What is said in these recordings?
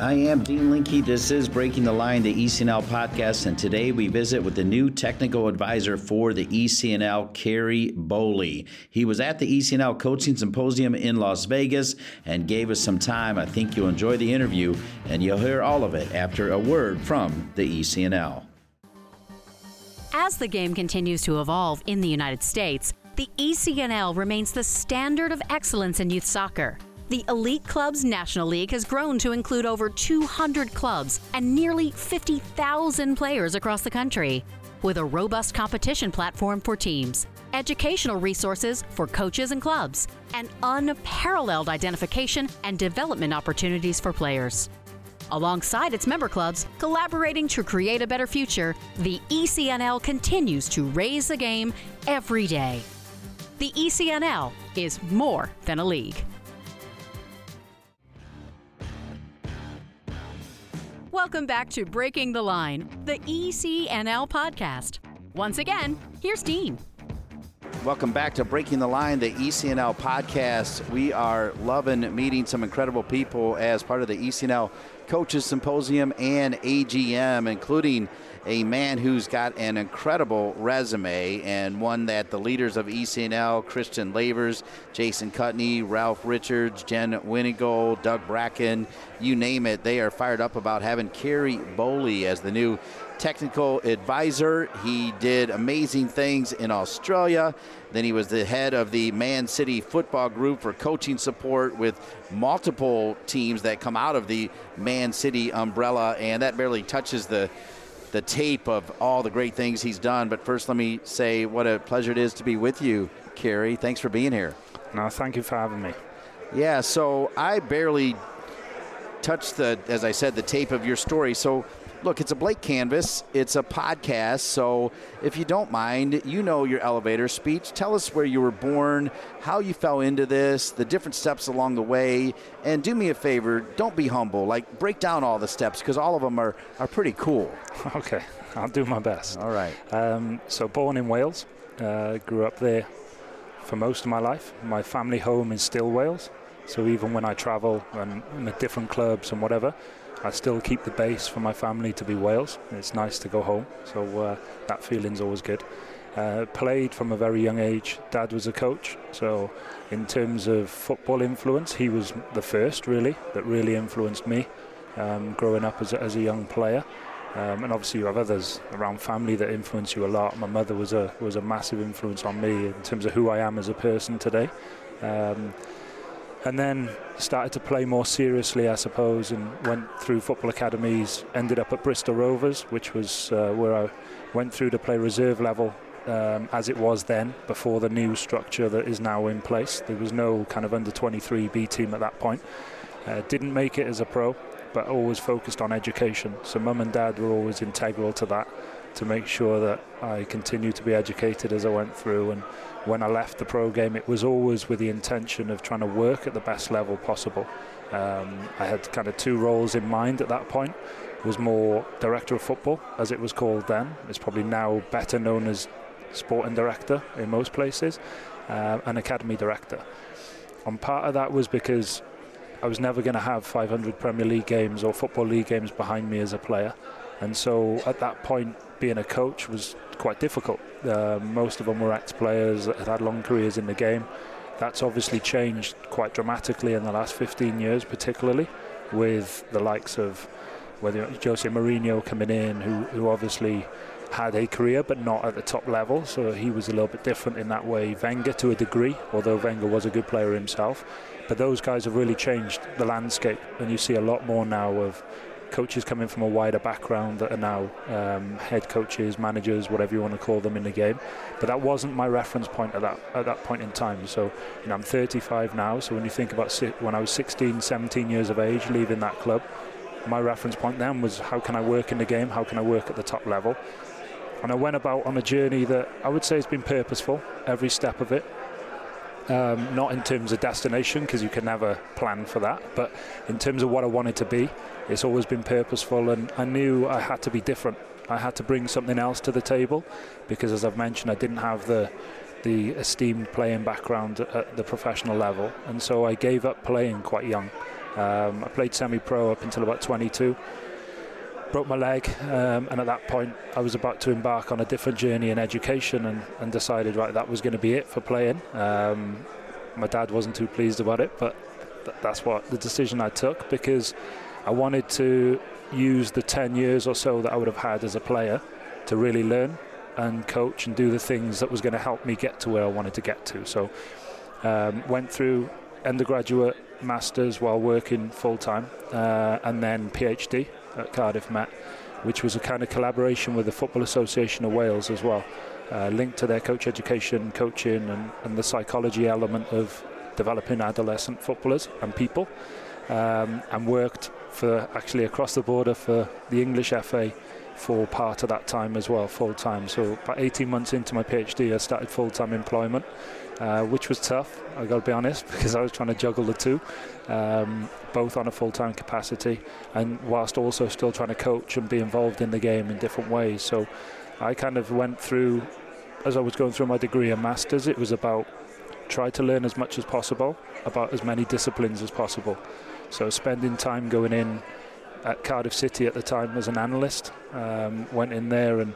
I am Dean Linke. This is Breaking the Line, the ECNL podcast, and today we visit with the new technical advisor for the ECNL, Ceri Bowley. He was at the ECNL Coaching Symposium in Las Vegas and gave us some time. I think you'll enjoy the interview, and you'll hear all of it after a word from the ECNL. As the game continues to evolve in the United States, the ECNL remains the standard of excellence in youth soccer. The Elite Clubs National League has grown to include over 200 clubs and nearly 50,000 players across the country. With a robust competition platform for teams, educational resources for coaches and clubs, and unparalleled identification and development opportunities for players. Alongside its member clubs, collaborating to create a better future, the ECNL continues to raise the game every day. The ECNL is more than a league. Welcome back to Breaking the Line, the ECNL podcast. Once again, here's Dean. Welcome back to Breaking the Line, the ECNL podcast. We are loving meeting some incredible people as part of the ECNL Coaches Symposium and AGM, including a man who's got an incredible resume and one that the leaders of ECNL, Christian Lavers, Jason Cutney, Ralph Richards, Jen Winigold, Doug Bracken, you name it, they are fired up about having Ceri Bowley as the new technical advisor. He did amazing things in Australia. Then he was the head of the Man City Football Group for coaching support with multiple teams that come out of the Man City umbrella, and that barely touches the the tape of all the great things he's done. But first, let me say what a pleasure it is to be with you, Ceri. Thanks for being here. No, thank you for having me. Yeah, so I barely touched the, as I said, the tape of your story. So look, it's a Blake canvas. It's a podcast. So if you don't mind, you know your elevator speech. Tell us where you were born, how you fell into this, the different steps along the way. And do me a favor, don't be humble. Like, break down all the steps because all of them are, are pretty cool. Okay, I'll do my best. All right. Um, so, born in Wales, uh, grew up there for most of my life. My family home is still Wales. So, even when I travel and I'm at different clubs and whatever, I still keep the base for my family to be Wales. It's nice to go home, so uh, that feeling's always good. Uh, played from a very young age. Dad was a coach, so in terms of football influence, he was the first really that really influenced me um, growing up as a, as a young player. Um, and obviously, you have others around family that influence you a lot. My mother was a was a massive influence on me in terms of who I am as a person today. Um, and then started to play more seriously, I suppose, and went through football academies. Ended up at Bristol Rovers, which was uh, where I went through to play reserve level, um, as it was then, before the new structure that is now in place. There was no kind of under 23 B team at that point. Uh, didn't make it as a pro, but always focused on education. So mum and dad were always integral to that, to make sure that I continued to be educated as I went through and when I left the pro game, it was always with the intention of trying to work at the best level possible. Um, I had kind of two roles in mind at that point. Was more director of football, as it was called then. It's probably now better known as sporting director in most places, uh, and academy director. And part of that was because I was never going to have 500 Premier League games or Football League games behind me as a player. And so at that point, being a coach was quite difficult. Uh, most of them were ex-players that had had long careers in the game. That's obviously changed quite dramatically in the last 15 years, particularly with the likes of whether Jose Mourinho coming in, who, who obviously had a career but not at the top level, so he was a little bit different in that way. Wenger to a degree, although Wenger was a good player himself. But those guys have really changed the landscape, and you see a lot more now of coaches coming from a wider background that are now um, head coaches, managers, whatever you want to call them in the game. But that wasn't my reference point at that at that point in time. So you know, I'm 35 now. So when you think about when I was 16, 17 years of age, leaving that club, my reference point then was how can I work in the game? How can I work at the top level? And I went about on a journey that I would say has been purposeful, every step of it. Um, not in terms of destination, because you can never plan for that, but in terms of what I wanted to be, it's always been purposeful. And I knew I had to be different. I had to bring something else to the table, because as I've mentioned, I didn't have the the esteemed playing background at the professional level, and so I gave up playing quite young. Um, I played semi-pro up until about 22 broke my leg, um, and at that point, I was about to embark on a different journey in education, and, and decided right that was going to be it for playing. Um, my dad wasn't too pleased about it, but th- that's what the decision I took because I wanted to use the 10 years or so that I would have had as a player to really learn and coach and do the things that was going to help me get to where I wanted to get to. So, um, went through undergraduate masters while working full time, uh, and then PhD at Cardiff Met, which was a kind of collaboration with the Football Association of Wales as well, uh, linked to their coach education, coaching, and, and, the psychology element of developing adolescent footballers and people, um, and worked for actually across the border for the English FA for part of that time as well, full time. So about 18 months into my PhD, I started full time employment, uh, which was tough. I got to be honest because I was trying to juggle the two, um, both on a full time capacity, and whilst also still trying to coach and be involved in the game in different ways. So I kind of went through, as I was going through my degree and masters, it was about try to learn as much as possible about as many disciplines as possible. So spending time going in at Cardiff City at the time as an analyst. Um, went in there and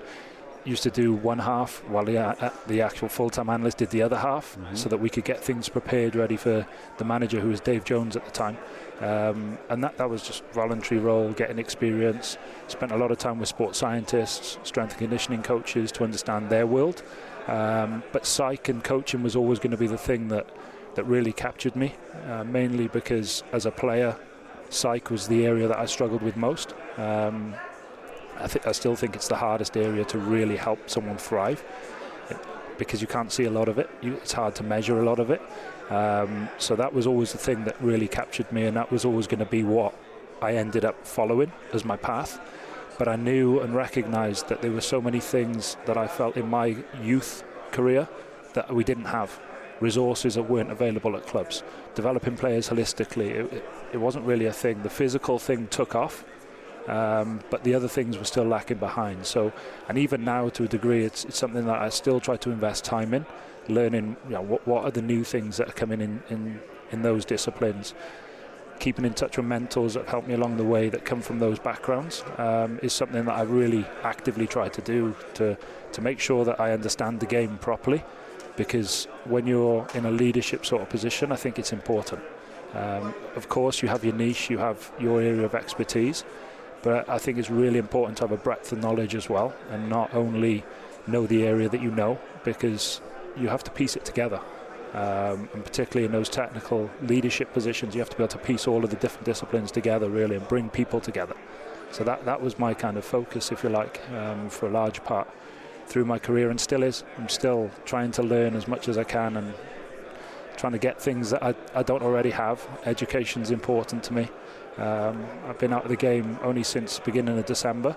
used to do one half while the, uh, the actual full-time analyst did the other half mm-hmm. so that we could get things prepared ready for the manager who was Dave Jones at the time um, and that, that was just voluntary role getting experience spent a lot of time with sports scientists strength and conditioning coaches to understand their world um, but psych and coaching was always going to be the thing that that really captured me uh, mainly because as a player psych was the area that I struggled with most. Um, I, th- I still think it's the hardest area to really help someone thrive because you can't see a lot of it. You, it's hard to measure a lot of it. Um, so that was always the thing that really captured me, and that was always going to be what I ended up following as my path. But I knew and recognized that there were so many things that I felt in my youth career that we didn't have resources that weren't available at clubs. Developing players holistically, it, it, it wasn't really a thing. The physical thing took off, um, but the other things were still lacking behind. So, and even now, to a degree, it's, it's something that I still try to invest time in, learning you know, what, what are the new things that are coming in, in, in those disciplines. Keeping in touch with mentors that help me along the way that come from those backgrounds um, is something that I really actively try to do to, to make sure that I understand the game properly because when you're in a leadership sort of position, I think it's important. Um, of course, you have your niche, you have your area of expertise, but I think it's really important to have a breadth of knowledge as well, and not only know the area that you know, because you have to piece it together. Um, and particularly in those technical leadership positions, you have to be able to piece all of the different disciplines together, really, and bring people together. So that that was my kind of focus, if you like, um, for a large part through my career and still is. I'm still trying to learn as much as I can and trying to get things that I, I don't already have. Education's important to me. Um, I've been out of the game only since beginning of December,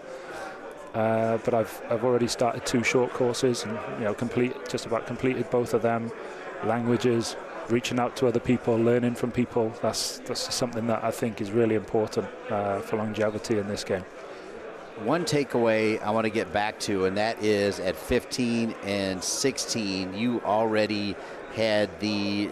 uh, but I've I've already started two short courses and you know complete just about completed both of them. Languages, reaching out to other people, learning from people. That's that's something that I think is really important uh, for longevity in this game one takeaway I want to get back to, and that is at 15 and 16, you already had the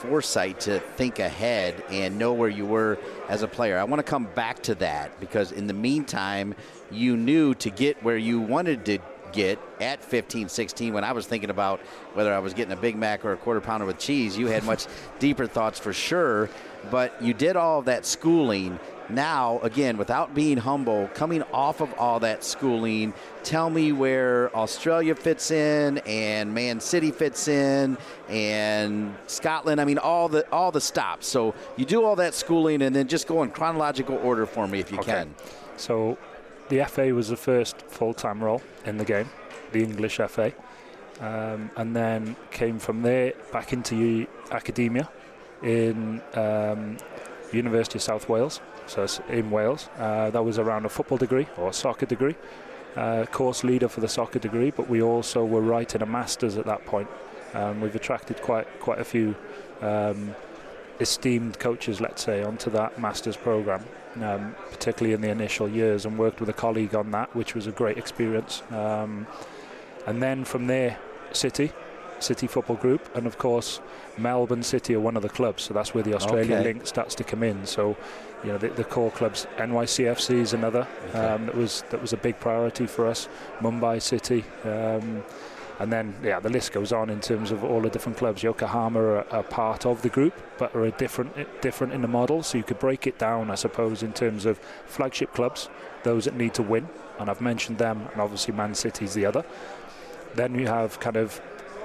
foresight to think ahead and know where you were as a player. I want to come back to that because in the meantime, you knew to get where you wanted to get at 15, 16 when I was thinking about whether I was getting a Big Mac or a quarter pounder with cheese. You had much deeper thoughts for sure, but you did all of that schooling now, again, without being humble, coming off of all that schooling, tell me where Australia fits in and Man City fits in and Scotland. I mean, all the all the stops. So you do all that schooling and then just go in chronological order for me if you okay. can. So the FA was the first full-time role in the game, the English FA, um, and then came from there back into academia in um, University of South Wales, so in Wales. Uh, that was around a football degree or a soccer degree. Uh, course leader for the soccer degree, but we also were writing a master's at that point. Um, we've attracted quite quite a few um, esteemed coaches, let's say, onto that master's program, um, particularly in the initial years, and worked with a colleague on that, which was a great experience. Um, and then from there, City, City Football Group, and of course Melbourne City are one of the clubs, so that's where the Australian okay. link starts to come in. So, you know, the, the core clubs, NYCFC is another okay. um, that was that was a big priority for us. Mumbai City. Um, and then, yeah, the list goes on in terms of all the different clubs. Yokohama are a part of the group, but are a different, different in the model. So you could break it down, I suppose, in terms of flagship clubs, those that need to win, and I've mentioned them, and obviously Man City's the other. Then you have kind of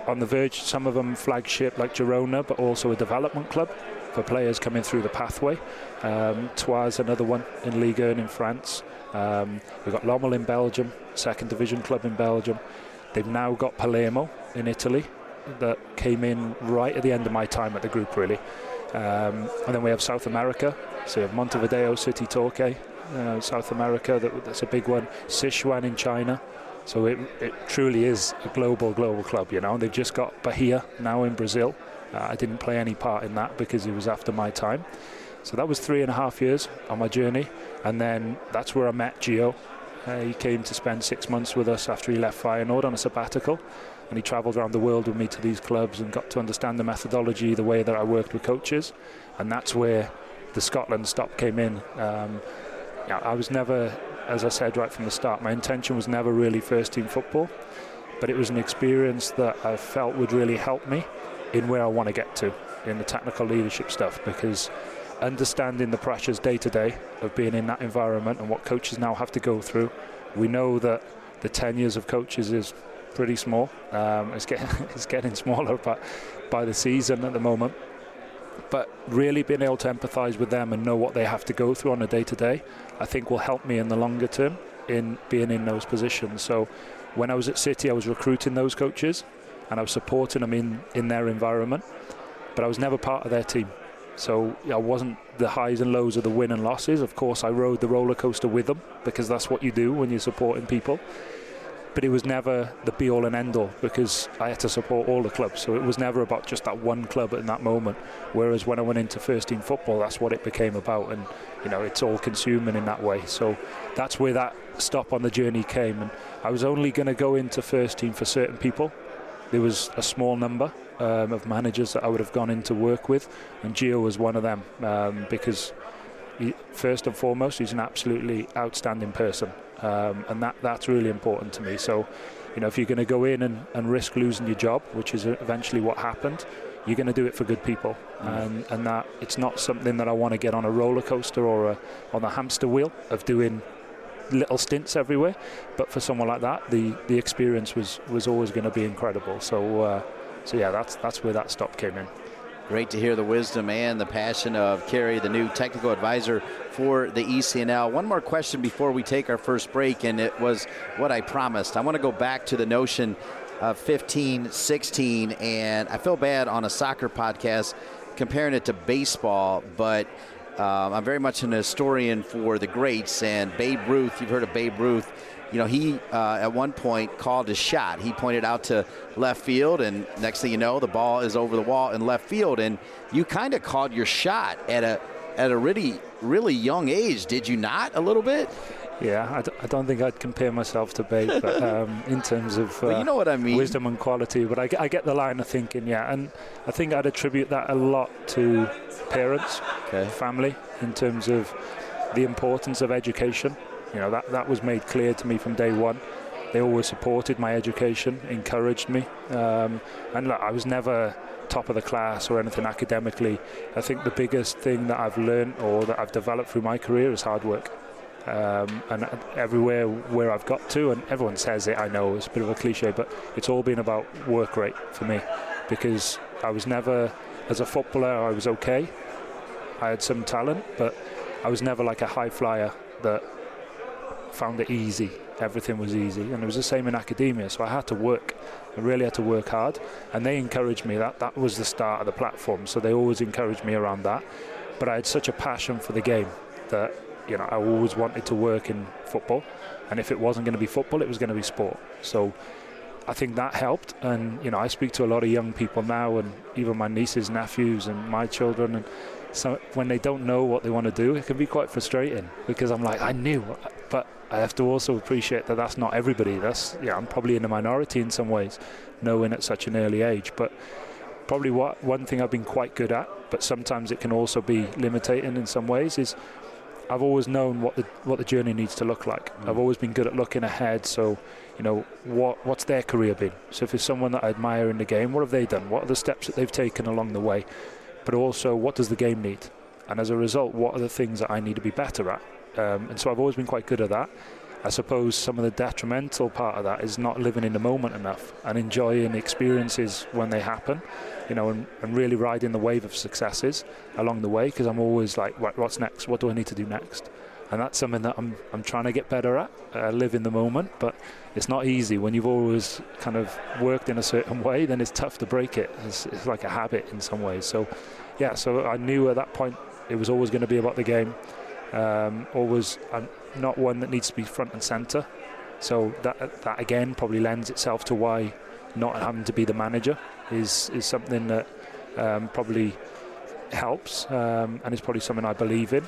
on the verge, some of them flagship like Girona, but also a development club for players coming through the pathway. Um, Troyes, another one in Ligue 1 in France. Um, we've got Lommel in Belgium, second division club in Belgium. They've now got Palermo in Italy that came in right at the end of my time at the group, really. Um, and then we have South America, so we have Montevideo City Torque, uh, South America, that, that's a big one. Sichuan in China, so it, it truly is a global, global club, you know. They've just got Bahia now in Brazil. Uh, I didn't play any part in that because it was after my time. So that was three and a half years on my journey. And then that's where I met Gio. Uh, he came to spend six months with us after he left Feyenoord on a sabbatical. And he travelled around the world with me to these clubs and got to understand the methodology, the way that I worked with coaches. And that's where the Scotland stop came in. Um, I was never as I said right from the start, my intention was never really first team football, but it was an experience that I felt would really help me in where I want to get to in the technical leadership stuff because understanding the pressures day to day of being in that environment and what coaches now have to go through. We know that the 10 years of coaches is pretty small. Um, it's getting it's getting smaller, but by the season at the moment but really being able to empathise with them and know what they have to go through on a day to day, I think will help me in the longer term in being in those positions. So when I was at City, I was recruiting those coaches and I was supporting them in, in their environment, but I was never part of their team. So I wasn't the highs and lows of the win and losses. Of course, I rode the roller coaster with them because that's what you do when you're supporting people but it was never the be all and end all because I had to support all the clubs. So it was never about just that one club in that moment. Whereas when I went into first team football, that's what it became about, and you know it's all consuming in that way. So that's where that stop on the journey came, and I was only going to go into first team for certain people. There was a small number um, of managers that I would have gone in to work with, and Gio was one of them um, because. He, first and foremost, he's an absolutely outstanding person um, and that that's really important to me. So, you know, if you're going to go in and, and risk losing your job, which is eventually what happened, you're going to do it for good people, and and that it's not something that I want to get on a roller coaster or a, on the hamster wheel of doing little stints everywhere. But for someone like that, the the experience was was always going to be incredible. So. Uh, so yeah, that's that's where that stop came in. Great to hear the wisdom and the passion of Ceri, the new technical advisor for the ECNL. One more question before we take our first break, and it was what I promised. I want to go back to the notion of 15, 16, and I feel bad on a soccer podcast comparing it to baseball, but um, I'm very much an historian for the greats, and Babe Ruth, you've heard of Babe Ruth you know, he uh, at one point called his shot. He pointed out to left field, and next thing you know, the ball is over the wall in left field. And you kind of called your shot at a at a really really young age, did you not? A little bit. Yeah, I d- I don't think I'd compare myself to Babe, but um, in terms of uh, well, you know what I mean, wisdom and quality. But I, I, get the line of thinking, yeah, and I think I'd attribute that a lot to parents, okay. family, in terms of the importance of education. You know, that, that was made clear to me from day one. They always supported my education, encouraged me. Um, and look, I was never top of the class or anything academically. I think the biggest thing that I've learned or that I've developed through my career is hard work. Um, and everywhere where I've got to, and everyone says it, I know it's a bit of a cliche, but it's all been about work rate for me because I was never, as a footballer, I was okay. I had some talent, but I was never like a high flyer that found it easy. Everything was easy, and it was the same in academia. So I had to work. I really had to work hard, and they encouraged me. That that was the start of the platform. So they always encouraged me around that. but I had such a passion for the game that you know I always wanted to work in football, and if it wasn't going to be football, it was going to be sport. So I think that helped. And you know, I speak to a lot of young people now, and even my nieces, nephews, and my children, and so when they don't know what they want to do, it can be quite frustrating because I'm like, I knew, but I have to also appreciate that that's not everybody. That's yeah, I'm probably in the minority in some ways, knowing at such an early age, but. Probably what one thing I've been quite good at, but sometimes it can also be limiting in some ways, is I've always known what the what the journey needs to look like. Mm. I've always been good at looking ahead. So, you know, what what's their career been? So if it's someone that I admire in the game, what have they done? What are the steps that they've taken along the way? But also, what does the game need? And as a result, what are the things that I need to be better at? Um, and so I've always been quite good at that. I suppose some of the detrimental part of that is not living in the moment enough and enjoying experiences when they happen, you know, and, and really riding the wave of successes along the way because I'm always like, what, what's next? What do I need to do next? And that's something that I'm, I'm trying to get better at, uh, live in the moment, but it's not easy. When you've always kind of worked in a certain way, then it's tough to break it. It's, it's like a habit in some ways. So, yeah, so I knew at that point it was always going to be about the game. Um, always, I'm not one that needs to be front and centre. So that that again probably lends itself to why not having to be the manager is is something that um, probably helps um, and is probably something I believe in.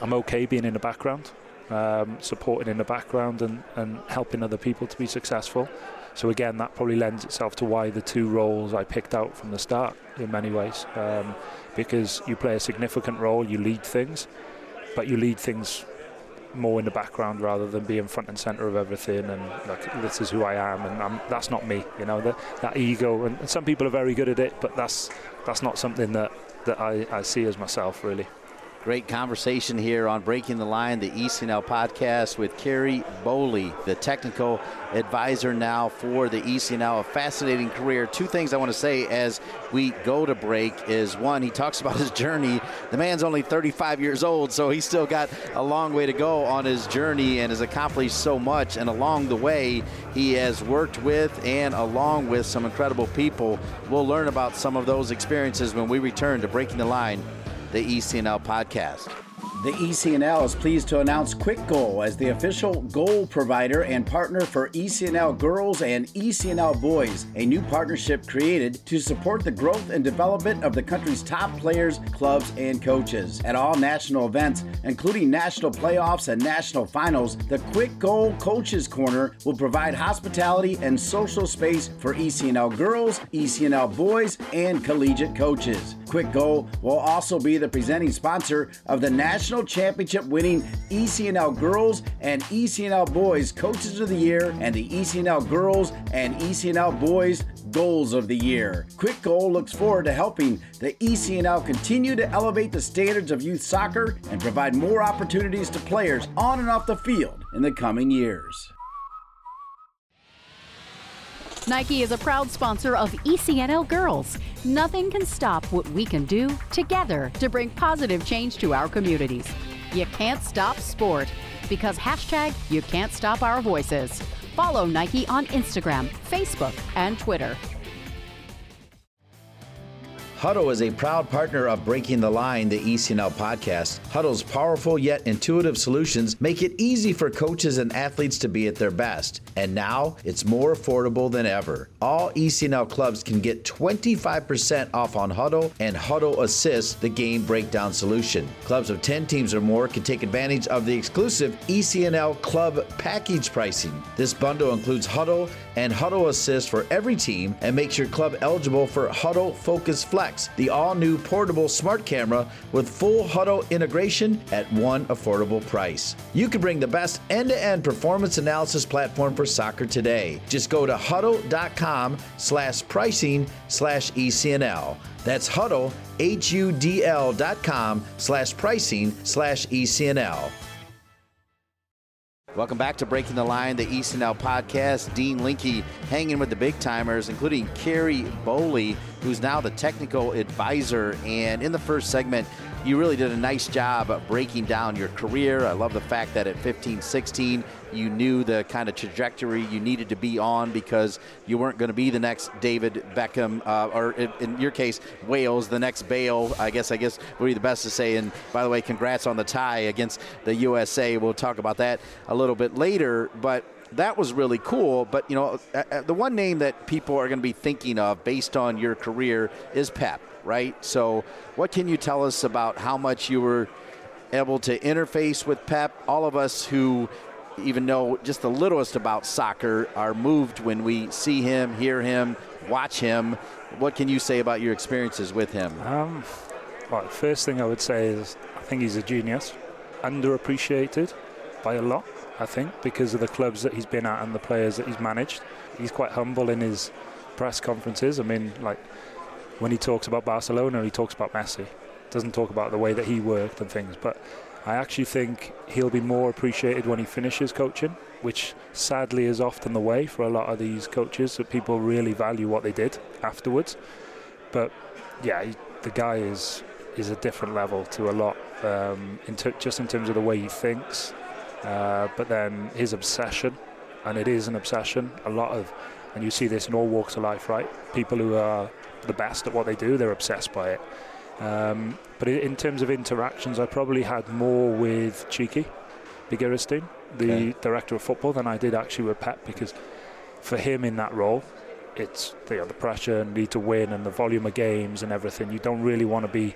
I'm okay being in the background, um, supporting in the background and, and helping other people to be successful. So again, that probably lends itself to why the two roles I picked out from the start in many ways, um, because you play a significant role, you lead things, but you lead things more in the background rather than being front and center of everything and like this is who I am and I'm, that's not me you know? That that ego and, some people are very good at it but that's that's not something that that I, I see as myself really Great conversation here on Breaking the Line, the ECNL podcast with Ceri Bowley, the technical advisor now for the ECNL. A fascinating career. Two things I want to say as we go to break is one, he talks about his journey. The man's only 35 years old, so he's still got a long way to go on his journey and has accomplished so much. And along the way, he has worked with and along with some incredible people. We'll learn about some of those experiences when we return to Breaking the Line the ECNL podcast. The ECNL is pleased to announce Quick Goal as the official goal provider and partner for ECNL Girls and ECNL Boys, a new partnership created to support the growth and development of the country's top players, clubs, and coaches. At all national events, including national playoffs and national finals, the Quick Goal Coaches Corner will provide hospitality and social space for ECNL girls, ECNL boys, and collegiate coaches. Quick Goal will also be the presenting sponsor of the National Championship winning ECNL Girls and ECNL Boys Coaches of the Year and the ECNL Girls and ECNL Boys Goals of the Year. Quick Goal looks forward to helping the ECNL continue to elevate the standards of youth soccer and provide more opportunities to players on and off the field in the coming years. Nike is a proud sponsor of ECNL Girls. Nothing can stop what we can do together to bring positive change to our communities. You can't stop sport because hashtag you can't stop our voices. Follow Nike on Instagram, Facebook, and Twitter. Hudl is a proud partner of Breaking the Line, the ECNL podcast. Hudl's powerful yet intuitive solutions make it easy for coaches and athletes to be at their best. And now it's more affordable than ever. All ECNL clubs can get 25% off on Hudl and Hudl Assist, the game breakdown solution. Clubs of 10 teams or more can take advantage of the exclusive ECNL club package pricing. This bundle includes Hudl and Hudl Assist for every team and makes your club eligible for Hudl Focus Flex, the all new portable smart camera with full Hudl integration at one affordable price. You can bring the best end to end performance analysis platform for soccer today. Just go to hudl.com slash pricing slash ECNL. That's Hudl, H U D L dot com slash pricing slash ECNL. Welcome back to Breaking the Line, the East and ECNL podcast. Dean Linke hanging with the big timers, including Ceri Bowley, who's now the technical advisor. And in the first segment, you really did a nice job breaking down your career. I love the fact that at 15, 16, you knew the kind of trajectory you needed to be on because you weren't going to be the next David Beckham, uh, or in your case, Wales, the next Bale. I guess I guess would be the best to say. And by the way, congrats on the tie against the USA. We'll talk about that a little bit later, but that was really cool. But, you know, uh, uh, the one name that people are going to be thinking of based on your career is Pep, right? So, what can you tell us about how much you were able to interface with Pep? All of us who even know just the littlest about soccer are moved when we see him, hear him, watch him. What can you say about your experiences with him? Um, well, first thing I would say is I think he's a genius, underappreciated by a lot. I think, because of the clubs that he's been at and the players that he's managed. He's quite humble in his press conferences. I mean, like when he talks about Barcelona, he talks about Messi. Doesn't talk about the way that he worked and things. But I actually think he'll be more appreciated when he finishes coaching, which sadly is often the way for a lot of these coaches that people really value what they did afterwards. But yeah, he, the guy is is a different level to a lot, um, in t- just in terms of the way he thinks, uh, but then his obsession, and it is an obsession, a lot of, and you see this in all walks of life, right? People who are the best at what they do, they're obsessed by it. Um, but in terms of interactions, I probably had more with Txiki Begiristain, the okay. director of football, than I did actually with Pep because for him in that role, it's you know, the pressure and need to win and the volume of games and everything. You don't really want to be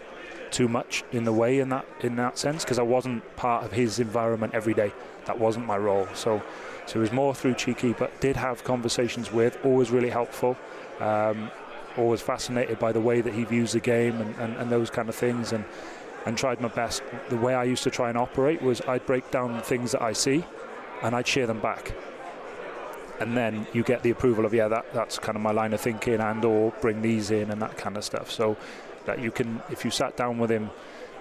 too much in the way in that in that sense because I wasn't part of his environment every day. That wasn't my role. So, so it was more through Txiki, but did have conversations with. Always really helpful. Um, always fascinated by the way that he views the game and, and, and those kind of things, and and tried my best. The way I used to try and operate was I'd break down things that I see, and I'd share them back and then you get the approval of yeah that that's kind of my line of thinking and or bring these in and that kind of stuff so that you can, if you sat down with him,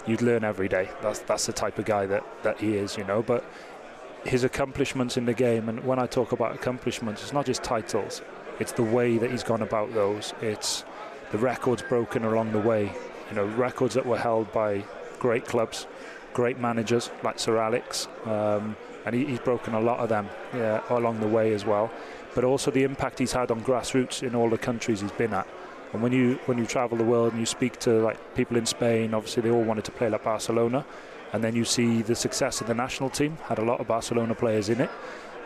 you'd learn every day. That's that's the type of guy that that he is, you know. But his accomplishments in the game, and when I talk about accomplishments, it's not just titles. It's the way that he's gone about those. It's the records broken along the way. You know, records that were held by great clubs, great managers like Sir Alex, um, and he, he's broken a lot of them yeah, along the way as well. But also the impact he's had on grassroots in all the countries he's been at. And when you when you travel the world and you speak to like people in Spain, obviously they all wanted to play like Barcelona, and then you see the success of the national team had a lot of Barcelona players in it.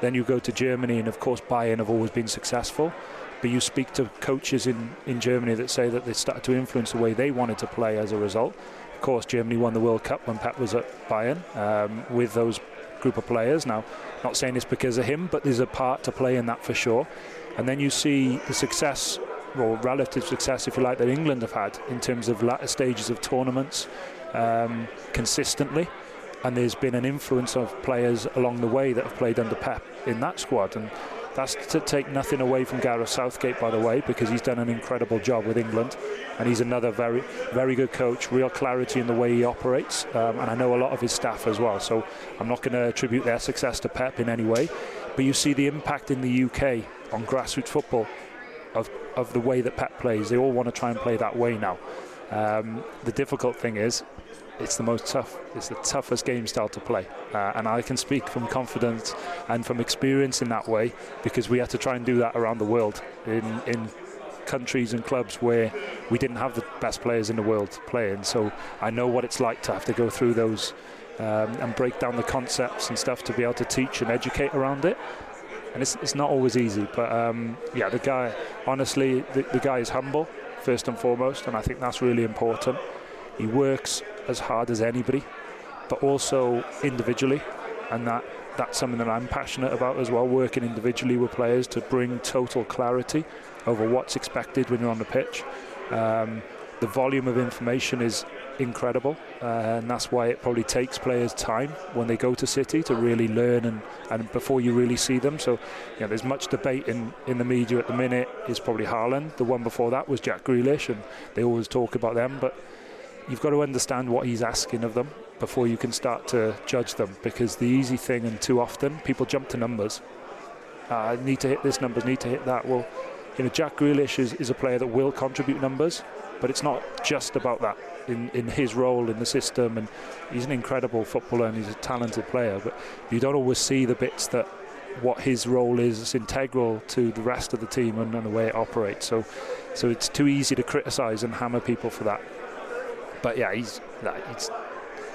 Then you go to Germany, and of course Bayern have always been successful. But you speak to coaches in, in Germany that say that they started to influence the way they wanted to play as a result. Of course, Germany won the World Cup when Pep was at Bayern um, with those group of players. Now, not saying it's because of him, but there's a part to play in that for sure. And then you see the success or relative success, if you like, that England have had in terms of latter stages of tournaments um, consistently. And there's been an influence of players along the way that have played under Pep in that squad. And that's to take nothing away from Gareth Southgate, by the way, because he's done an incredible job with England, and he's another very, very good coach. Real clarity in the way he operates, um, and I know a lot of his staff as well. So I'm not going to attribute their success to Pep in any way, but you see the impact in the UK on grassroots football of, of the way that Pep plays. They all want to try and play that way now. Um, the difficult thing is, it's the most tough. It's the toughest game style to play, uh, and I can speak from confidence and from experience in that way because we had to try and do that around the world in in countries and clubs where we didn't have the best players in the world playing. So I know what it's like to have to go through those um, and break down the concepts and stuff to be able to teach and educate around it and it's, it's not always easy. But um, yeah, the guy, honestly, the, the guy is humble first and foremost, and I think that's really important. He works as hard as anybody, but also individually, and that that's something that I'm passionate about as well. Working individually with players to bring total clarity over what's expected when you're on the pitch. Um, the volume of information is incredible, uh, and that's why it probably takes players time when they go to City to really learn and, and before you really see them. So, you know, there's much debate in, in the media at the minute. Is probably Haaland. The one before that was Jack Grealish, and they always talk about them. But you've got to understand what he's asking of them before you can start to judge them. Because the easy thing, and too often, people jump to numbers. Uh, need to hit this numbers, need to hit that. Well, you know, Jack Grealish is, is a player that will contribute numbers, but it's not just about that in, in his role in the system, and he's an incredible footballer and he's a talented player. But you don't always see the bits that what his role is is integral to the rest of the team and, and the way it operates. So, so it's too easy to criticise and hammer people for that. But yeah, he's,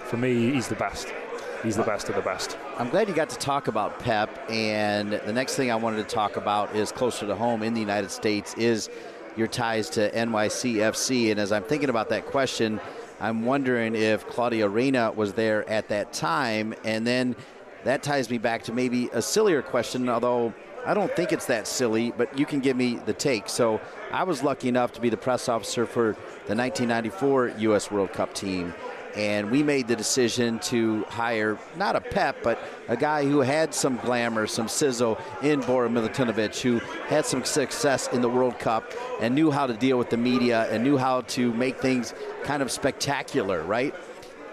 for me, he's the best. He's the best of the best. I'm glad you got to talk about Pep. And the next thing I wanted to talk about is closer to home in the United States is your ties to NYCFC. And as I'm thinking about that question, I'm wondering if Claudio Reyna was there at that time. And then that ties me back to maybe a sillier question, although I don't think it's that silly, but you can give me the take. So I was lucky enough to be the press officer for the 1994 U.S. World Cup team and we made the decision to hire not a pep, but a guy who had some glamour, some sizzle in Bora Milutinovic, who had some success in the World Cup and knew how to deal with the media and knew how to make things kind of spectacular, right?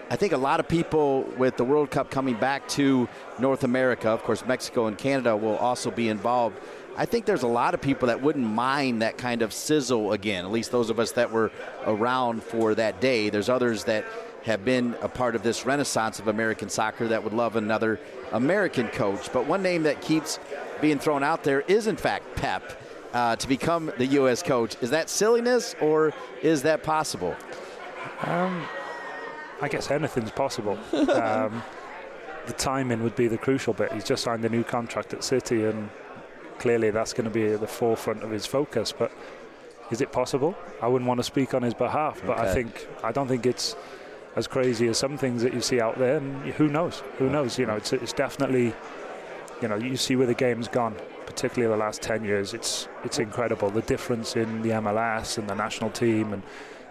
I think a lot of people with the World Cup coming back to North America, of course, Mexico and Canada will also be involved. I think there's a lot of people that wouldn't mind that kind of sizzle again, at least those of us that were around for that day. There's others that have been a part of this renaissance of American soccer that would love another American coach. But one name that keeps being thrown out there is, in fact, Pep uh, to become the U.S. coach. Is that silliness or is that possible? Um, I guess anything's possible. um, the timing would be the crucial bit. He's just signed a new contract at City, and clearly that's going to be at the forefront of his focus. But is it possible? I wouldn't want to speak on his behalf, but okay. I think I don't think it's as crazy as some things that you see out there. And who knows? Who knows? You know, it's, it's definitely, you know, you see where the game's gone, particularly the last 10 years. It's it's incredible the difference in the MLS and the national team and.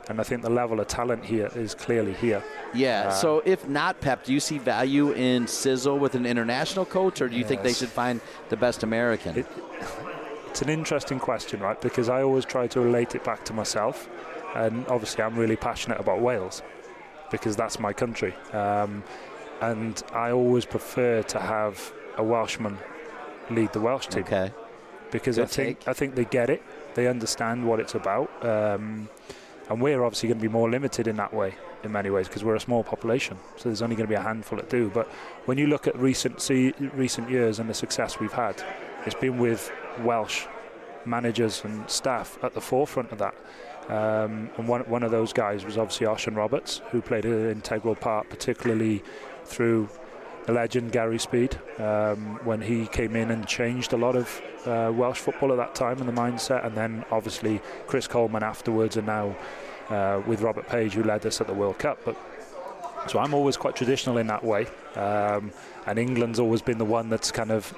And I think the level of talent here is clearly here. Yeah. Uh, so, if not Pep, do you see value in Sizzle with an international coach, or do you yes. think they should find the best American? It, it's an interesting question, right? Because I always try to relate it back to myself, and obviously, I'm really passionate about Wales because that's my country. Um, and I always prefer to have a Welshman lead the Welsh team. Okay. Because Good I think take. I think they get it, they understand what it's about, um, and we're obviously going to be more limited in that way in many ways because we're a small population. So there's only going to be a handful that do. But when you look at recent see, recent years and the success we've had, it's been with Welsh managers and staff at the forefront of that. Um, and one, one of those guys was obviously Osian Roberts, who played an integral part, particularly through the legend Gary Speed, um, when he came in and changed a lot of uh, Welsh football at that time and the mindset. And then obviously Chris Coleman afterwards, and now uh, with Robert Page, who led us at the World Cup. But so I'm always quite traditional in that way. Um, and England's always been the one that's kind of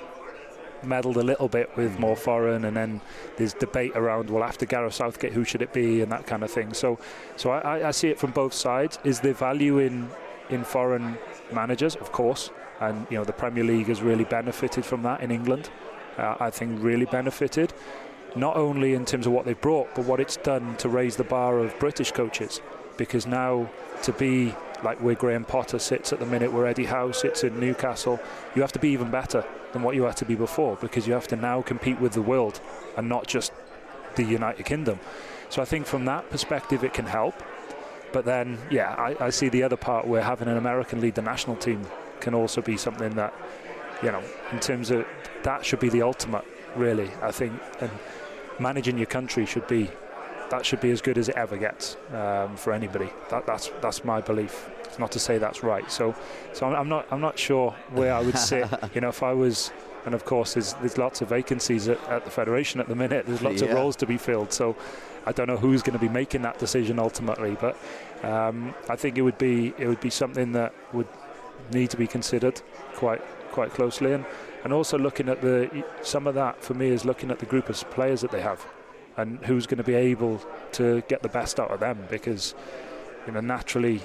meddled a little bit with more foreign, and then there's debate around well after Gareth Southgate who should it be and that kind of thing. So, so I, I see it from both sides. Is there value in in foreign managers? Of course, and you know the Premier League has really benefited from that in England. Uh, I think really benefited, not only in terms of what they've brought, but what it's done to raise the bar of British coaches. Because now to be like where Graham Potter sits at the minute, where Eddie Howe sits in Newcastle, you have to be even better than what you had to be before because you have to now compete with the world and not just the United Kingdom. So I think from that perspective, it can help. But then, yeah, I, I see the other part where having an American lead the national team can also be something that, you know, in terms of that should be the ultimate, really, I think. And managing your country should be that should be as good as it ever gets um, for anybody. That, that's that's my belief. It's not to say that's right. So, so I'm, I'm not I'm not sure where I would sit. you know, if I was, and of course there's there's lots of vacancies at, at the federation at the minute. There's lots yeah. of roles to be filled. So, I don't know who's going to be making that decision ultimately, but um, I think it would be it would be something that would need to be considered quite quite closely. And and also looking at the some of that for me is looking at the group of players that they have and who's going to be able to get the best out of them because you know naturally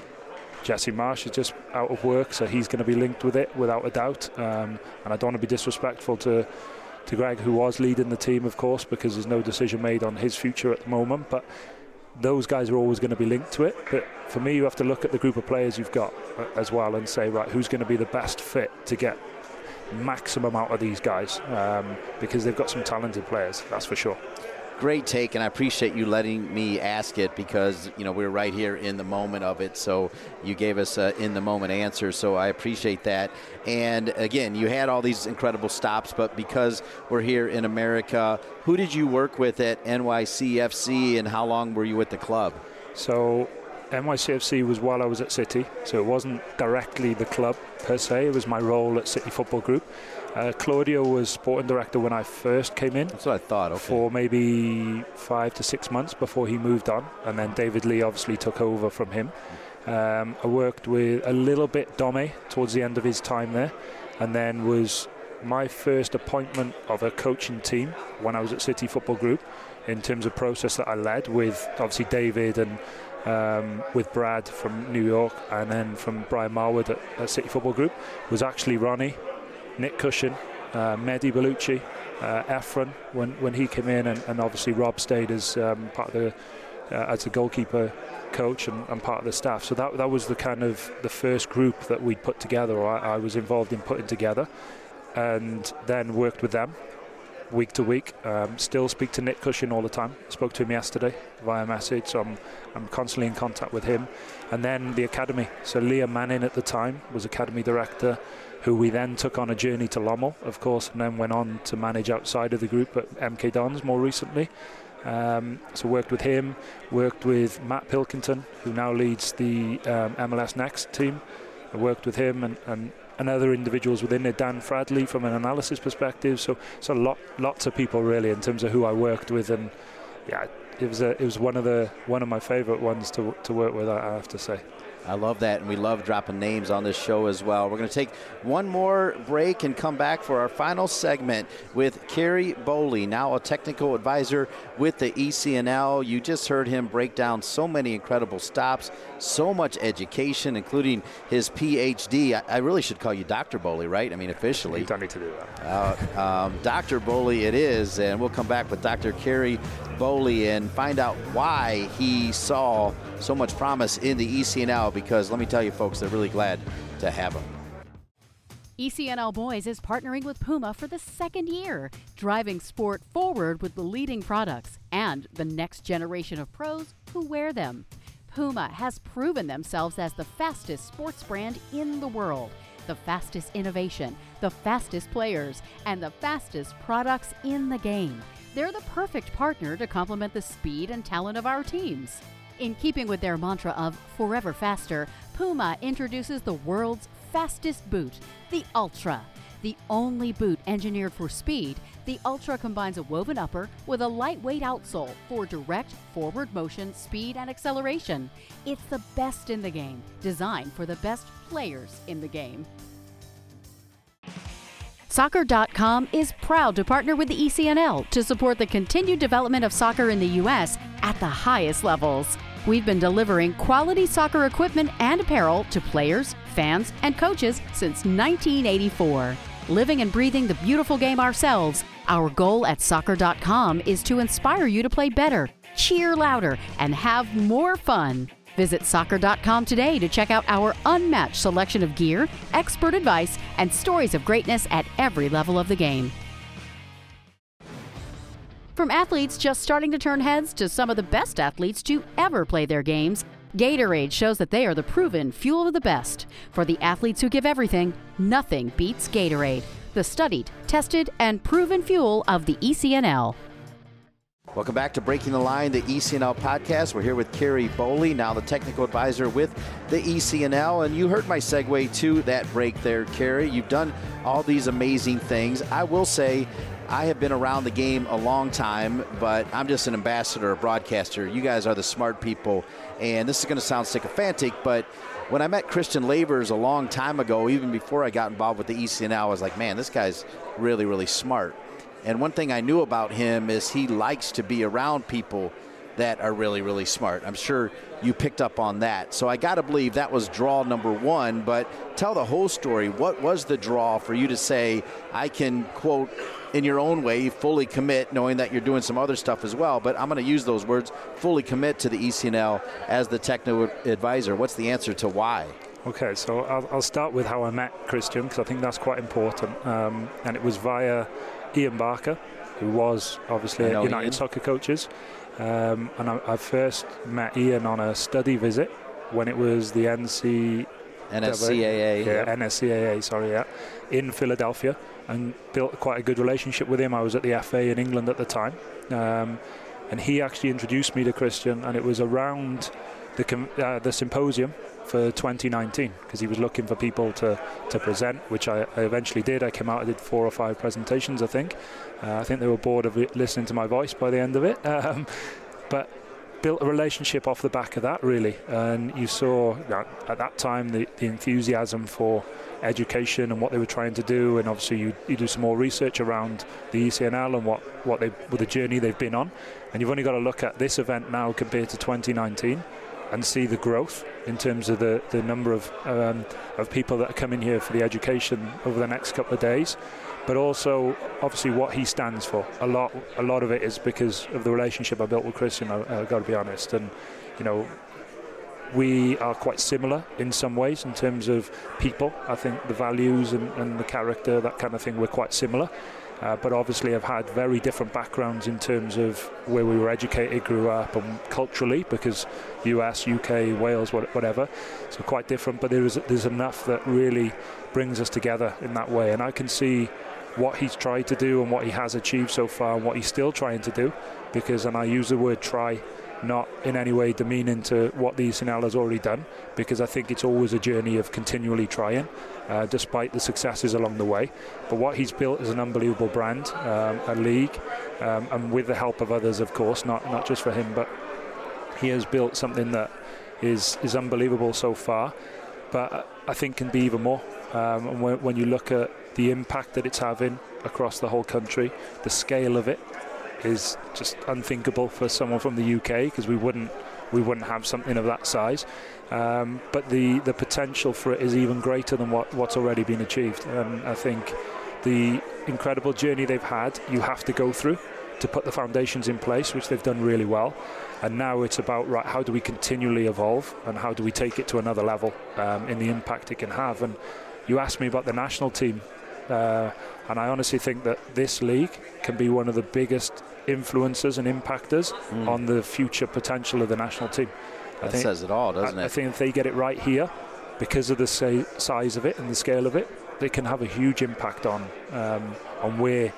Jesse Marsch is just out of work so he's going to be linked with it without a doubt. Um, and I don't want to be disrespectful to to Gregg who was leading the team of course because there's no decision made on his future at the moment but those guys are always going to be linked to it. But for me you have to look at the group of players you've got uh, as well and say right who's going to be the best fit to get maximum out of these guys um, because they've got some talented players that's for sure great take, and I appreciate you letting me ask it because you know we're right here in the moment of it. So you gave us a in the moment answer. So I appreciate that. And again, you had all these incredible stops, but because we're here in America, who did you work with at NYCFC, and how long were you with the club? So NYCFC was while I was at City, so it wasn't directly the club per se. It was my role at City Football Group. Uh, Claudio was sporting director when I first came in. That's what I thought. Okay. For maybe five to six months before he moved on, and then David Lee obviously took over from him. Um, I worked with a little bit Dome towards the end of his time there, and then was my first appointment of a coaching team when I was at City Football Group in terms of process that I led with obviously David and um, with Brad from New York and then from Brian Marwood at, at City Football Group was actually Ronny Nick Cushing, uh, Mehdi Ballouchy, uh, Efren when, when he came in, and, and obviously Rob stayed as um, part of the uh, as a goalkeeper coach and, and, part of the staff. So that that was the kind of the first group that we'd put together, or I, I was involved in putting together, and then worked with them week to week. Um, still speak to Nick Cushing all the time. Spoke to him yesterday via message, so I'm, I'm constantly in contact with him. And then the academy. So Liam Manning at the time was academy director who we then took on a journey to Lommel, of course, and then went on to manage outside of the group at MK Dons more recently. Um, so worked with him, worked with Matt Pilkington, who now leads the um, MLS Next team. I worked with him and, and, and other individuals within it. Dan Fradley from an analysis perspective. So so lot lots of people really in terms of who I worked with and yeah, it was a, it was one of the one of my favourite ones to to work with. I have to say. I love that, and we love dropping names on this show as well. We're going to take one more break and come back for our final segment with Ceri Bowley, now a technical advisor with the ECNL. You just heard him break down so many incredible stops, so much education, including his PhD. I, I really should call you Dr. Bowley, right? I mean, officially. You don't need to do that. Uh, um, Dr. Bowley, it is, and we'll come back with Dr. Ceri Bowley and find out why he saw so much promise in the ECNL because let me tell you, folks, they're really glad to have him. ECNL Boys is partnering with Puma for the second year, driving sport forward with the leading products and the next generation of pros who wear them. Puma has proven themselves as the fastest sports brand in the world, the fastest innovation, the fastest players, and the fastest products in the game. They're the perfect partner to complement the speed and talent of our teams. In keeping with their mantra of forever faster, Puma introduces the world's fastest boot, the Ultra. The only boot engineered for speed, the Ultra combines a woven upper with a lightweight outsole for direct forward motion, speed, and acceleration. It's the best in the game, designed for the best players in the game. Soccer.com is proud to partner with the ECNL to support the continued development of soccer in the U.S. at the highest levels. We've been delivering quality soccer equipment and apparel to players, fans, and coaches since 1984. Living and breathing the beautiful game ourselves, our goal at soccer.com is to inspire you to play better, cheer louder, and have more fun. Visit soccer.com today to check out our unmatched selection of gear, expert advice, and stories of greatness at every level of the game. From athletes just starting to turn heads to some of the best athletes to ever play their games, Gatorade shows that they are the proven fuel of the best. For the athletes who give everything, nothing beats Gatorade, the studied, tested, and proven fuel of the ECNL. Welcome back to Breaking the Line, the ECNL podcast. We're here with Ceri Bowley, now the technical advisor with the ECNL. And you heard my segue to that break there, Ceri. You've done all these amazing things. I will say, I have been around the game a long time, but I'm just an ambassador, a broadcaster. You guys are the smart people. And this is going to sound sycophantic, but when I met Christian Lavers a long time ago, even before I got involved with the ECNL, I was like, man, this guy's really, really smart. And one thing I knew about him is he likes to be around people that are really, really smart. I'm sure you picked up on that. So I got to believe that was draw number one. But tell the whole story. What was the draw for you to say, I can, quote, in your own way, fully commit, knowing that you're doing some other stuff as well? But I'm going to use those words fully commit to the ECNL as the technical advisor. What's the answer to why? Okay, so I'll, I'll start with how I met Christian because I think that's quite important. Um, and it was via Ian Barker, who was obviously United Ian. Soccer Coaches. Um, and I, I, first met Ian on a study visit when it was the NC. NSCAA. Yeah. NSCAA, sorry, yeah, in Philadelphia, and built quite a good relationship with him. I was at the FA in England at the time, um, and he actually introduced me to Christian, and it was around the, uh, the symposium for 2019 because he was looking for people to, to present, which I, I, eventually did. I came out, I did four or five presentations, I think. Uh, I think they were bored of listening to my voice by the end of it. Um, but built a relationship off the back of that, really. And you saw at that time the, the enthusiasm for education and what they were trying to do. And obviously, you, you do some more research around the ECNL and what, what they, what the journey they've been on. And you've only got to look at this event now compared to 2019 and see the growth in terms of the, the number of, um, of people that are coming here for the education over the next couple of days. But also, obviously, what he stands for. A lot, a lot of it is because of the relationship I built with Christian. I, have got to be honest, and you know, we are quite similar in some ways in terms of people. I think the values and, and the character, that kind of thing, we're quite similar uh, but obviously have had very different backgrounds in terms of where we were educated, grew up, and culturally, because US, UK, Wales, whatever, so quite different. But there is there's enough that really brings us together in that way, and I can see what he's tried to do and what he has achieved so far, and what he's still trying to do, because and I use the word try not in any way demeaning to what the ECNL has already done, because I think it's always a journey of continually trying, uh, despite the successes along the way. But what he's built is an unbelievable brand, um, a league, um, and with the help of others, of course, not not just for him, but he has built something that is is unbelievable so far. But I think can be even more. Um, and when, when you look at the impact that it's having across the whole country, the scale of it, is just unthinkable for someone from the UK because we wouldn't we wouldn't have something of that size. Um, but the the potential for it is even greater than what, what's already been achieved. And I think the incredible journey they've had, you have to go through to put the foundations in place, which they've done really well. And now it's about right, how do we continually evolve and how do we take it to another level um, in the impact it can have. And you asked me about the national team, uh, and I honestly think that this league can be one of the biggest influencers and impactors mm. on the future potential of the national team. That I think, says it all, doesn't I, it? I think if they get it right here, because of the say, size of it and the scale of it, they can have a huge impact on um, on where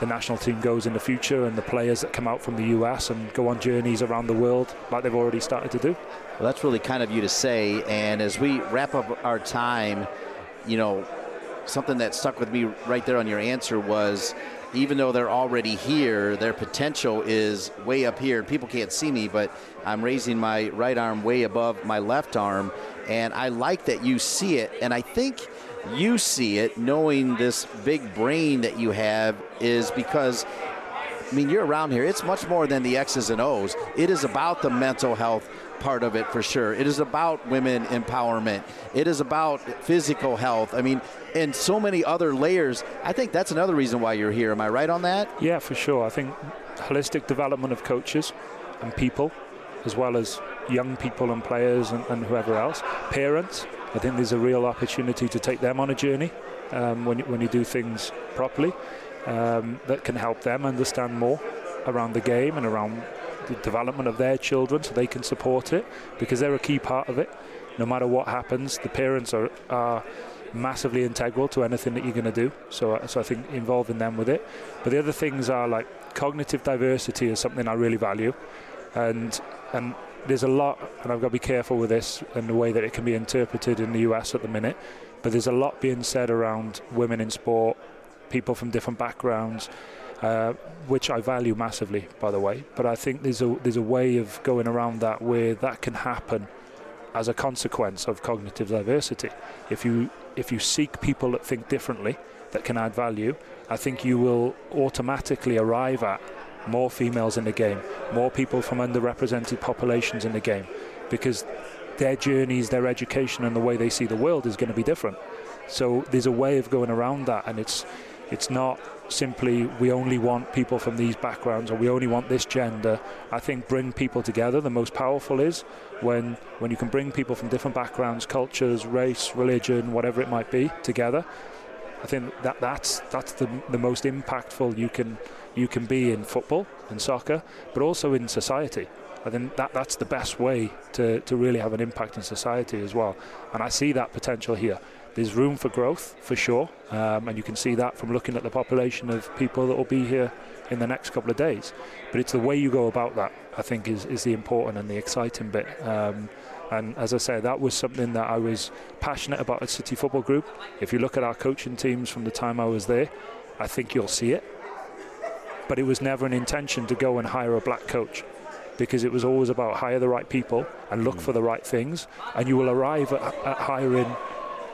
the national team goes in the future and the players that come out from the US and go on journeys around the world like they've already started to do. Well, that's really kind of you to say. And as we wrap up our time, you know, something that stuck with me right there on your answer was even though they're already here, their potential is way up here. People can't see me, but I'm raising my right arm way above my left arm. And I like that you see it. And I think you see it knowing this big brain that you have is because I mean, you're around here. It's much more than the X's and O's. It is about the mental health part of it for sure. It is about women empowerment. It is about physical health. I mean, and so many other layers. I think that's another reason why you're here. Am I right on that? Yeah, for sure. I think holistic development of coaches and people, as well as young people and players and, and whoever else, parents. I think there's a real opportunity to take them on a journey um, when, when you do things properly um, that can help them understand more around the game and around the development of their children so they can support it because they're a key part of it. No matter what happens, the parents are, are massively integral to anything that you're going to do. So, so I think involving them with it. But the other things are like cognitive diversity is something I really value, and and there's a lot, and I've got to be careful with this and the way that it can be interpreted in the US at the minute. But there's a lot being said around women in sport, people from different backgrounds, uh, which I value massively, by the way. But I think there's a there's a way of going around that where that can happen as a consequence of cognitive diversity. If you if you seek people that think differently, that can add value, I think you will automatically arrive at more females in the game, more people from underrepresented populations in the game, because their journeys, their education, and the way they see the world is going to be different. So there's a way of going around that, and it's it's not simply we only want people from these backgrounds or we only want this gender. I think bring people together. The most powerful is when when you can bring people from different backgrounds, cultures, race, religion, whatever it might be, together. I think that that's that's the the most impactful you can you can be in football and soccer, but also in society. I think that that's the best way to, to really have an impact in society as well. And I see that potential here. There's room for growth for sure, um, and you can see that from looking at the population of people that will be here in the next couple of days. But it's the way you go about that, I think, is, is the important and the exciting bit. Um, and as I said, that was something that I was passionate about at City Football Group. If you look at our coaching teams from the time I was there, I think you'll see it. But it was never an intention to go and hire a black coach because it was always about hire the right people and look mm. for the right things, and you will arrive at, at hiring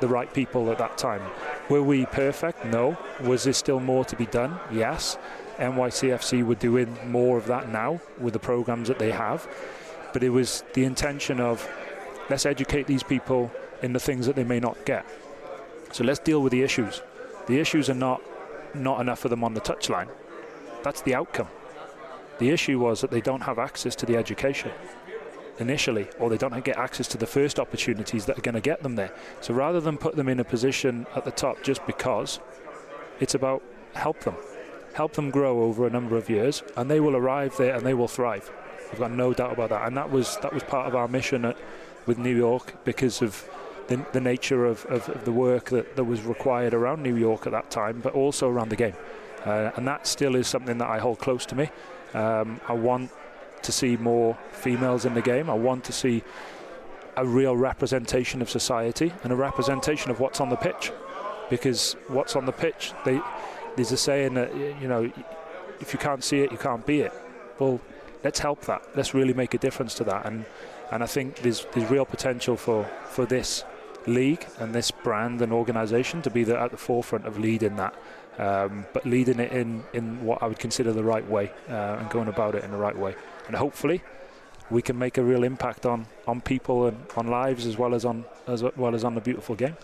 the right people at that time. Were we perfect? No. Was there still more to be done? Yes. NYCFC were doing more of that now with the programs that they have. But it was the intention of let's educate these people in the things that they may not get. So let's deal with the issues. The issues are not not enough for them on the touchline. That's the outcome. The issue was that they don't have access to the education initially, or they don't get access to the first opportunities that are going to get them there. So rather than put them in a position at the top just because, it's about help them, help them grow over a number of years, and they will arrive there and they will thrive. I've got no doubt about that, and that was that was part of our mission at, with New York because of the, the nature of, of, of, the work that, that was required around New York at that time, but also around the game. Uh, and that still is something that I hold close to me. Um, I want to see more females in the game. I want to see a real representation of society and a representation of what's on the pitch. Because what's on the pitch, they, there's a saying that, you know, if you can't see it, you can't be it. Well, let's help that. Let's really make a difference to that. And, and I think there's, there's real potential for, for this league and this brand and organisation to be the, at the forefront of leading that um, but leading it in, in what I would consider the right way uh, and going about it in the right way. And hopefully, we can make a real impact on, on people and on lives as well as on as well as on the beautiful game.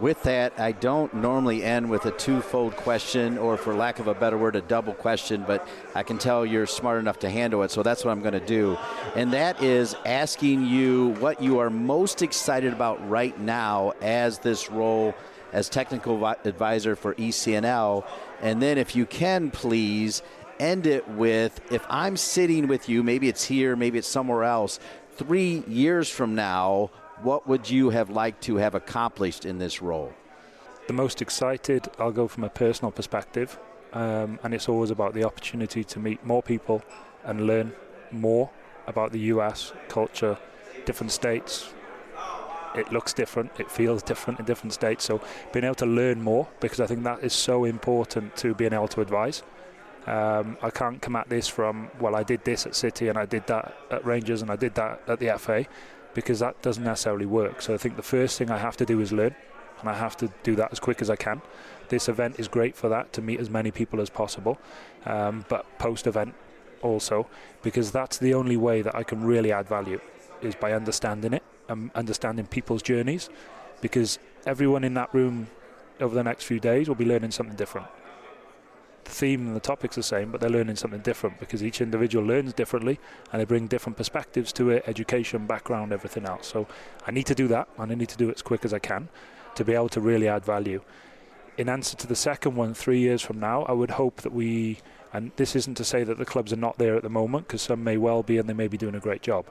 With that, I don't normally end with a twofold question, or for lack of a better word, a double question, but I can tell you're smart enough to handle it, so that's what I'm going to do. And that is asking you what you are most excited about right now as this role as technical advisor for ECNL. And then, if you can, please end it with if I'm sitting with you, maybe it's here, maybe it's somewhere else, three years from now, what would you have liked to have accomplished in this role? The most excited, I'll go from a personal perspective, um, and it's always about the opportunity to meet more people and learn more about the US culture, different states, it looks different, it feels different in different states. So being able to learn more, because I think that is so important to being able to advise. Um, I can't come at this from, well, I did this at City and I did that at Rangers and I did that at the FA, because that doesn't necessarily work. So I think the first thing I have to do is learn, and I have to do that as quick as I can. This event is great for that, to meet as many people as possible, um, but post event also, because that's the only way that I can really add value, is by understanding it um, understanding people's journeys because everyone in that room over the next few days will be learning something different. The theme and the topic's are the same, but they're learning something different because each individual learns differently and they bring different perspectives to it education, background, everything else. So I need to do that and I need to do it as quick as I can to be able to really add value. In answer to the second one, three years from now, I would hope that we, and this isn't to say that the clubs are not there at the moment because some may well be and they may be doing a great job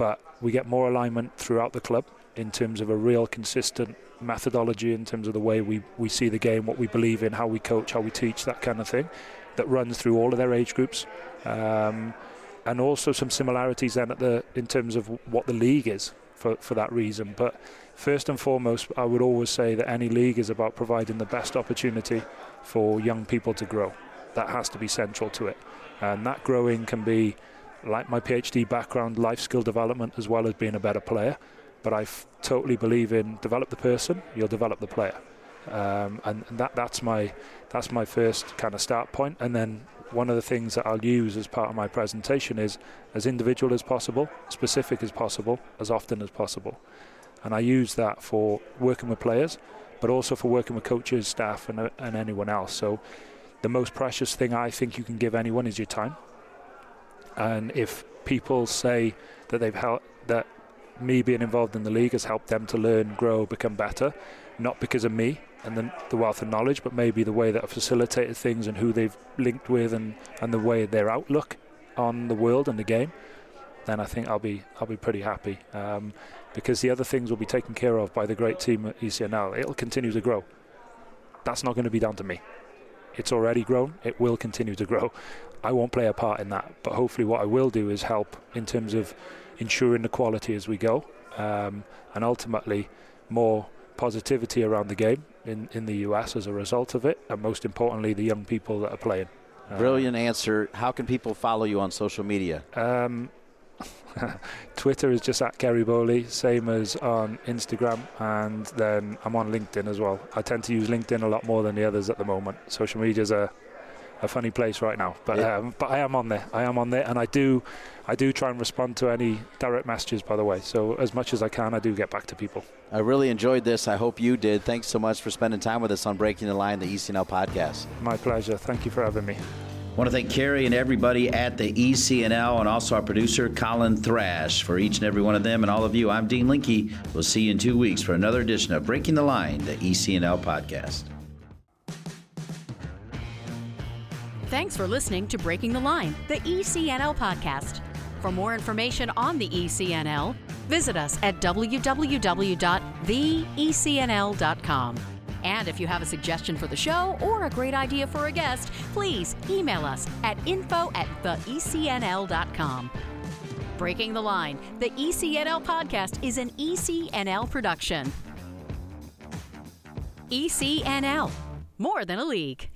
but we get more alignment throughout the club in terms of a real consistent methodology in terms of the way we, we see the game, what we believe in, how we coach, how we teach, that kind of thing, that runs through all of their age groups. Um, and also some similarities then at the in terms of what the league is for, for that reason. But first and foremost, I would always say that any league is about providing the best opportunity for young people to grow. That has to be central to it. And that growing can be like my PhD background, life skill development as well as being a better player. But I totally believe in develop the person, you'll develop the player, um, and, and that that's my that's my first kind of start point. And then one of the things that I'll use as part of my presentation is as individual as possible, specific as possible, as often as possible. And I use that for working with players, but also for working with coaches, staff, and, and anyone else. So the most precious thing I think you can give anyone is your time. And if people say that they've helped, that me being involved in the league has helped them to learn, grow, become better, not because of me, and the, the wealth of knowledge, but maybe the way that I've facilitated things and who they've linked with and, and the way their outlook on the world and the game, then I think I'll be I'll be pretty happy. Um, because the other things will be taken care of by the great team at ECNL. It'll continue to grow. That's not going to be down to me. It's already grown. It will continue to grow. I won't play a part in that, but hopefully, what I will do is help in terms of ensuring the quality as we go, um, and ultimately more positivity around the game in, in the US as a result of it, and most importantly, the young people that are playing. Brilliant answer. How can people follow you on social media? Um, Twitter is just at Ceri Bowley, same as on Instagram, and then I'm on LinkedIn as well. I tend to use LinkedIn a lot more than the others at the moment. Social media is a a funny place right now, but yeah. um, but I am on there. I am on there, and I do I do try and respond to any direct messages. By the way, so as much as I can, I do get back to people. I really enjoyed this. I hope you did. Thanks so much for spending time with us on Breaking the Line, the ECNL podcast. My pleasure. Thank you for having me. I want to thank Ceri and everybody at the ECNL and also our producer, Colin Thrash. For each and every one of them and all of you, I'm Dean Linke. We'll see you in two weeks for another edition of Breaking the Line, the ECNL podcast. Thanks for listening to Breaking the Line, the ECNL podcast. For more information on the ECNL, visit us at www.theecnl.com. And if you have a suggestion for the show or a great idea for a guest, please email us at info at theecnl.com. Breaking the Line, the ECNL podcast is an ECNL production. ECNL, more than a league.